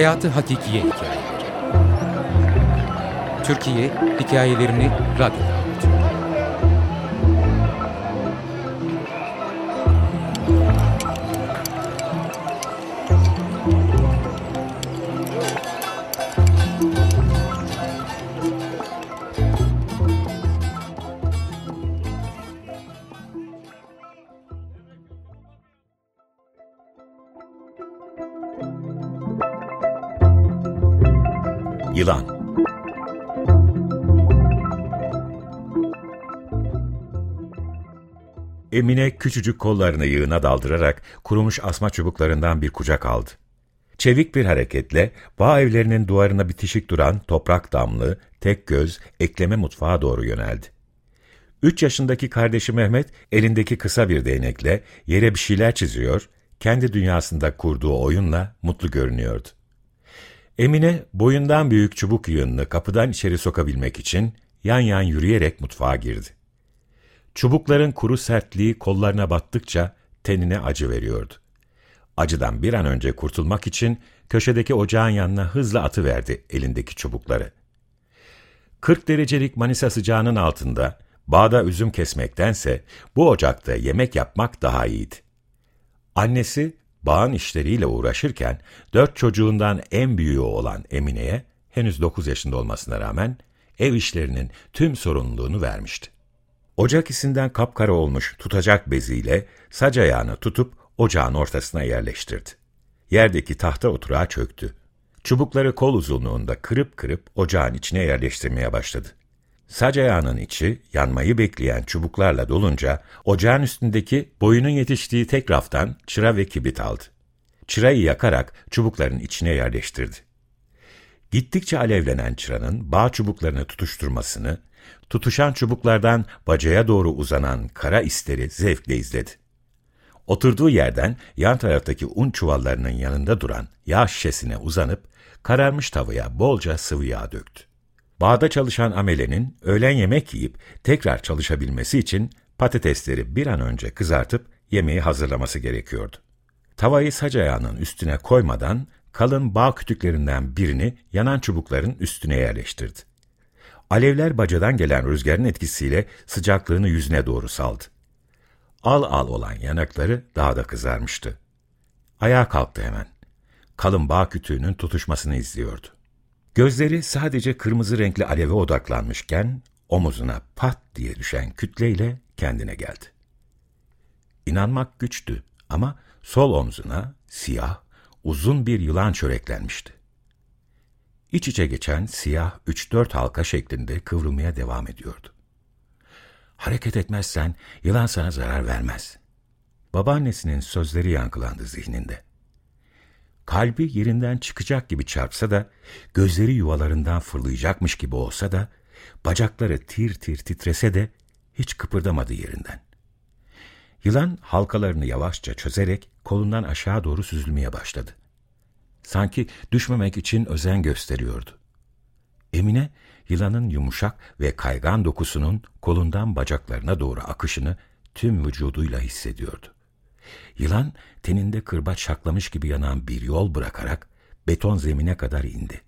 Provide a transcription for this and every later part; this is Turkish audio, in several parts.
Hayatı Hakikiye Hikayeleri Türkiye hikayelerini radyoda anlatıyor. Yılan Emine küçücük kollarını yığına daldırarak kurumuş asma çubuklarından bir kucak aldı. Çevik bir hareketle bağ evlerinin duvarına bitişik duran toprak damlı, tek göz, ekleme mutfağa doğru yöneldi. Üç yaşındaki kardeşi Mehmet elindeki kısa bir değnekle yere bir şeyler çiziyor, kendi dünyasında kurduğu oyunla mutlu görünüyordu. Emine boyundan büyük çubuk yığınını kapıdan içeri sokabilmek için yan yan yürüyerek mutfağa girdi. Çubukların kuru sertliği kollarına battıkça tenine acı veriyordu. Acıdan bir an önce kurtulmak için köşedeki ocağın yanına hızla atıverdi elindeki çubukları. 40 derecelik Manisa sıcağının altında bağda üzüm kesmektense bu ocakta yemek yapmak daha iyiydi. Annesi bağın işleriyle uğraşırken dört çocuğundan en büyüğü olan Emine'ye henüz dokuz yaşında olmasına rağmen ev işlerinin tüm sorumluluğunu vermişti. Ocak isinden kapkara olmuş tutacak beziyle sac ayağını tutup ocağın ortasına yerleştirdi. Yerdeki tahta oturağa çöktü. Çubukları kol uzunluğunda kırıp kırıp ocağın içine yerleştirmeye başladı. Sac ayağının içi yanmayı bekleyen çubuklarla dolunca ocağın üstündeki boyunun yetiştiği tek raftan çıra ve kibrit aldı. Çırayı yakarak çubukların içine yerleştirdi. Gittikçe alevlenen çıranın bağ çubuklarını tutuşturmasını, tutuşan çubuklardan bacaya doğru uzanan kara isteri zevkle izledi. Oturduğu yerden yan taraftaki un çuvallarının yanında duran yağ şişesine uzanıp kararmış tavaya bolca sıvı yağ döktü. Bağda çalışan amelenin öğlen yemek yiyip tekrar çalışabilmesi için patatesleri bir an önce kızartıp yemeği hazırlaması gerekiyordu. Tavayı sac ayağının üstüne koymadan kalın bağ kütüklerinden birini yanan çubukların üstüne yerleştirdi. Alevler bacadan gelen rüzgarın etkisiyle sıcaklığını yüzüne doğru saldı. Al al olan yanakları daha da kızarmıştı. Ayağa kalktı hemen. Kalın bağ kütüğünün tutuşmasını izliyordu. Gözleri sadece kırmızı renkli aleve odaklanmışken omuzuna pat diye düşen kütleyle kendine geldi. İnanmak güçtü ama sol omzuna siyah, uzun bir yılan çöreklenmişti. İç içe geçen siyah üç dört halka şeklinde kıvrılmaya devam ediyordu. Hareket etmezsen yılan sana zarar vermez. Babaannesinin sözleri yankılandı zihninde. Kalbi yerinden çıkacak gibi çarpsa da, gözleri yuvalarından fırlayacakmış gibi olsa da, bacakları tir tir titrese de hiç kıpırdamadı yerinden. Yılan halkalarını yavaşça çözerek kolundan aşağı doğru süzülmeye başladı. Sanki düşmemek için özen gösteriyordu. Emine, yılanın yumuşak ve kaygan dokusunun kolundan bacaklarına doğru akışını tüm vücuduyla hissediyordu. Yılan teninde kırbaç şaklamış gibi yanan bir yol bırakarak beton zemine kadar indi.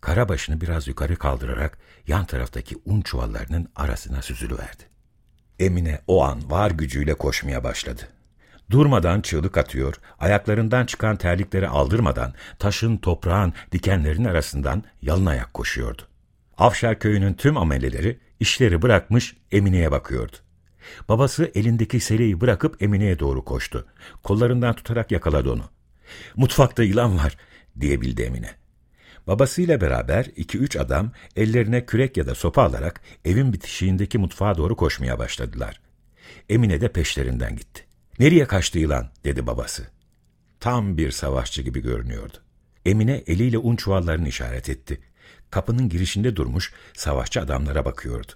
Kara başını biraz yukarı kaldırarak yan taraftaki un çuvallarının arasına süzülüverdi. Emine o an var gücüyle koşmaya başladı. Durmadan çığlık atıyor, ayaklarından çıkan terlikleri aldırmadan taşın, toprağın, dikenlerin arasından yalın ayak koşuyordu. Afşar köyünün tüm ameleleri işleri bırakmış Emine'ye bakıyordu. Babası elindeki seleyi bırakıp Emine'ye doğru koştu. Kollarından tutarak yakaladı onu. Mutfakta yılan var diyebildi Emine. Babasıyla beraber iki üç adam ellerine kürek ya da sopa alarak evin bitişiğindeki mutfağa doğru koşmaya başladılar. Emine de peşlerinden gitti. Nereye kaçtı yılan dedi babası. Tam bir savaşçı gibi görünüyordu. Emine eliyle un çuvallarını işaret etti. Kapının girişinde durmuş savaşçı adamlara bakıyordu.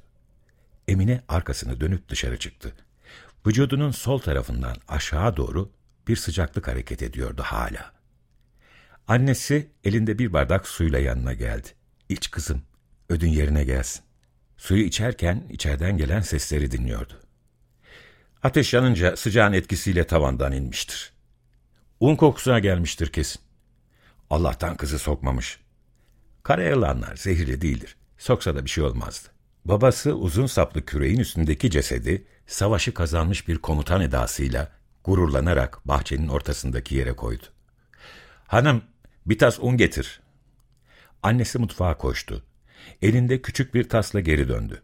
Emine arkasını dönüp dışarı çıktı. Vücudunun sol tarafından aşağı doğru bir sıcaklık hareket ediyordu hala. Annesi elinde bir bardak suyla yanına geldi. İç kızım, ödün yerine gelsin. Suyu içerken içeriden gelen sesleri dinliyordu. Ateş yanınca sıcağın etkisiyle tavandan inmiştir. Un kokusuna gelmiştir kesin. Allah'tan kızı sokmamış. Karayılanlar zehirli değildir. Soksa da bir şey olmazdı. Babası uzun saplı küreğin üstündeki cesedi savaşı kazanmış bir komutan edasıyla gururlanarak bahçenin ortasındaki yere koydu. Hanım bir tas un getir. Annesi mutfağa koştu. Elinde küçük bir tasla geri döndü.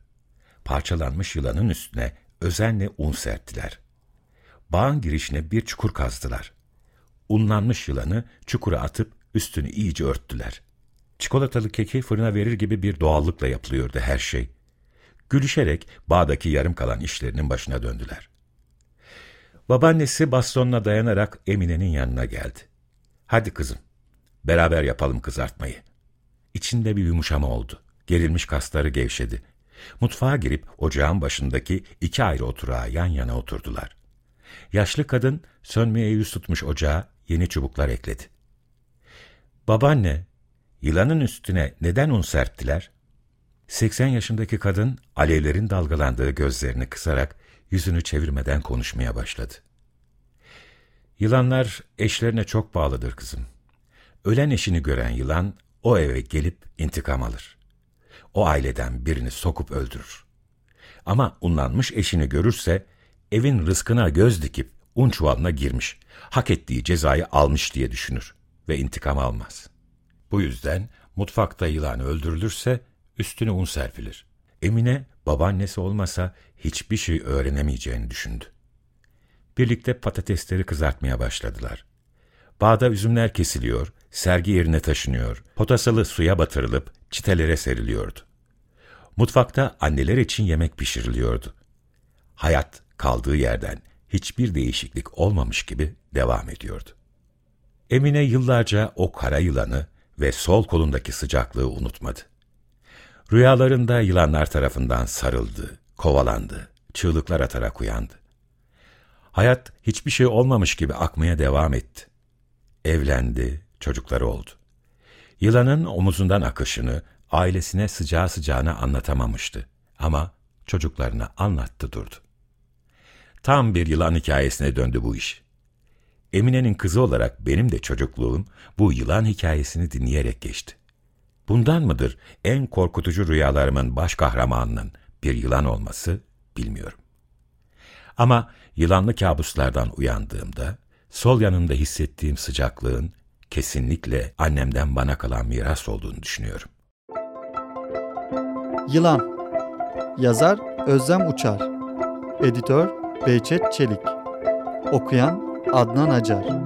Parçalanmış yılanın üstüne özenle un serptiler. Bağın girişine bir çukur kazdılar. Unlanmış yılanı çukura atıp üstünü iyice örttüler. Çikolatalı keki fırına verir gibi bir doğallıkla yapılıyordu her şey. Gülüşerek bağdaki yarım kalan işlerinin başına döndüler. Babaannesi bastonuna dayanarak Emine'nin yanına geldi. Hadi kızım, beraber yapalım kızartmayı. İçinde bir yumuşama oldu. Gerilmiş kasları gevşedi. Mutfağa girip ocağın başındaki iki ayrı oturağa yan yana oturdular. Yaşlı kadın sönmeye yüz tutmuş ocağa yeni çubuklar ekledi. Babaanne, yılanın üstüne neden un serptiler? 80 yaşındaki kadın alevlerin dalgalandığı gözlerini kısarak yüzünü çevirmeden konuşmaya başladı. Yılanlar eşlerine çok bağlıdır kızım. Ölen eşini gören yılan o eve gelip intikam alır. O aileden birini sokup öldürür. Ama unlanmış eşini görürse evin rızkına göz dikip un çuvalına girmiş, hak ettiği cezayı almış diye düşünür ve intikam almaz. Bu yüzden mutfakta yılan öldürülürse üstüne un serpilir. Emine babaannesi olmasa hiçbir şey öğrenemeyeceğini düşündü. Birlikte patatesleri kızartmaya başladılar. Bağda üzümler kesiliyor, sergi yerine taşınıyor, potasalı suya batırılıp çitelere seriliyordu. Mutfakta anneler için yemek pişiriliyordu. Hayat kaldığı yerden hiçbir değişiklik olmamış gibi devam ediyordu. Emine yıllarca o kara yılanı ve sol kolundaki sıcaklığı unutmadı. Rüyalarında yılanlar tarafından sarıldı, kovalandı, çığlıklar atarak uyandı. Hayat hiçbir şey olmamış gibi akmaya devam etti. Evlendi, çocukları oldu. Yılanın omuzundan akışını ailesine sıcağı sıcağına anlatamamıştı. Ama çocuklarına anlattı durdu. Tam bir yılan hikayesine döndü bu iş. Emine'nin kızı olarak benim de çocukluğum bu yılan hikayesini dinleyerek geçti. Bundan mıdır en korkutucu rüyalarımın baş kahramanının bir yılan olması bilmiyorum. Ama yılanlı kabuslardan uyandığımda sol yanımda hissettiğim sıcaklığın kesinlikle annemden bana kalan miras olduğunu düşünüyorum. Yılan Yazar Özlem Uçar Editör Behçet Çelik Okuyan Adnan Acar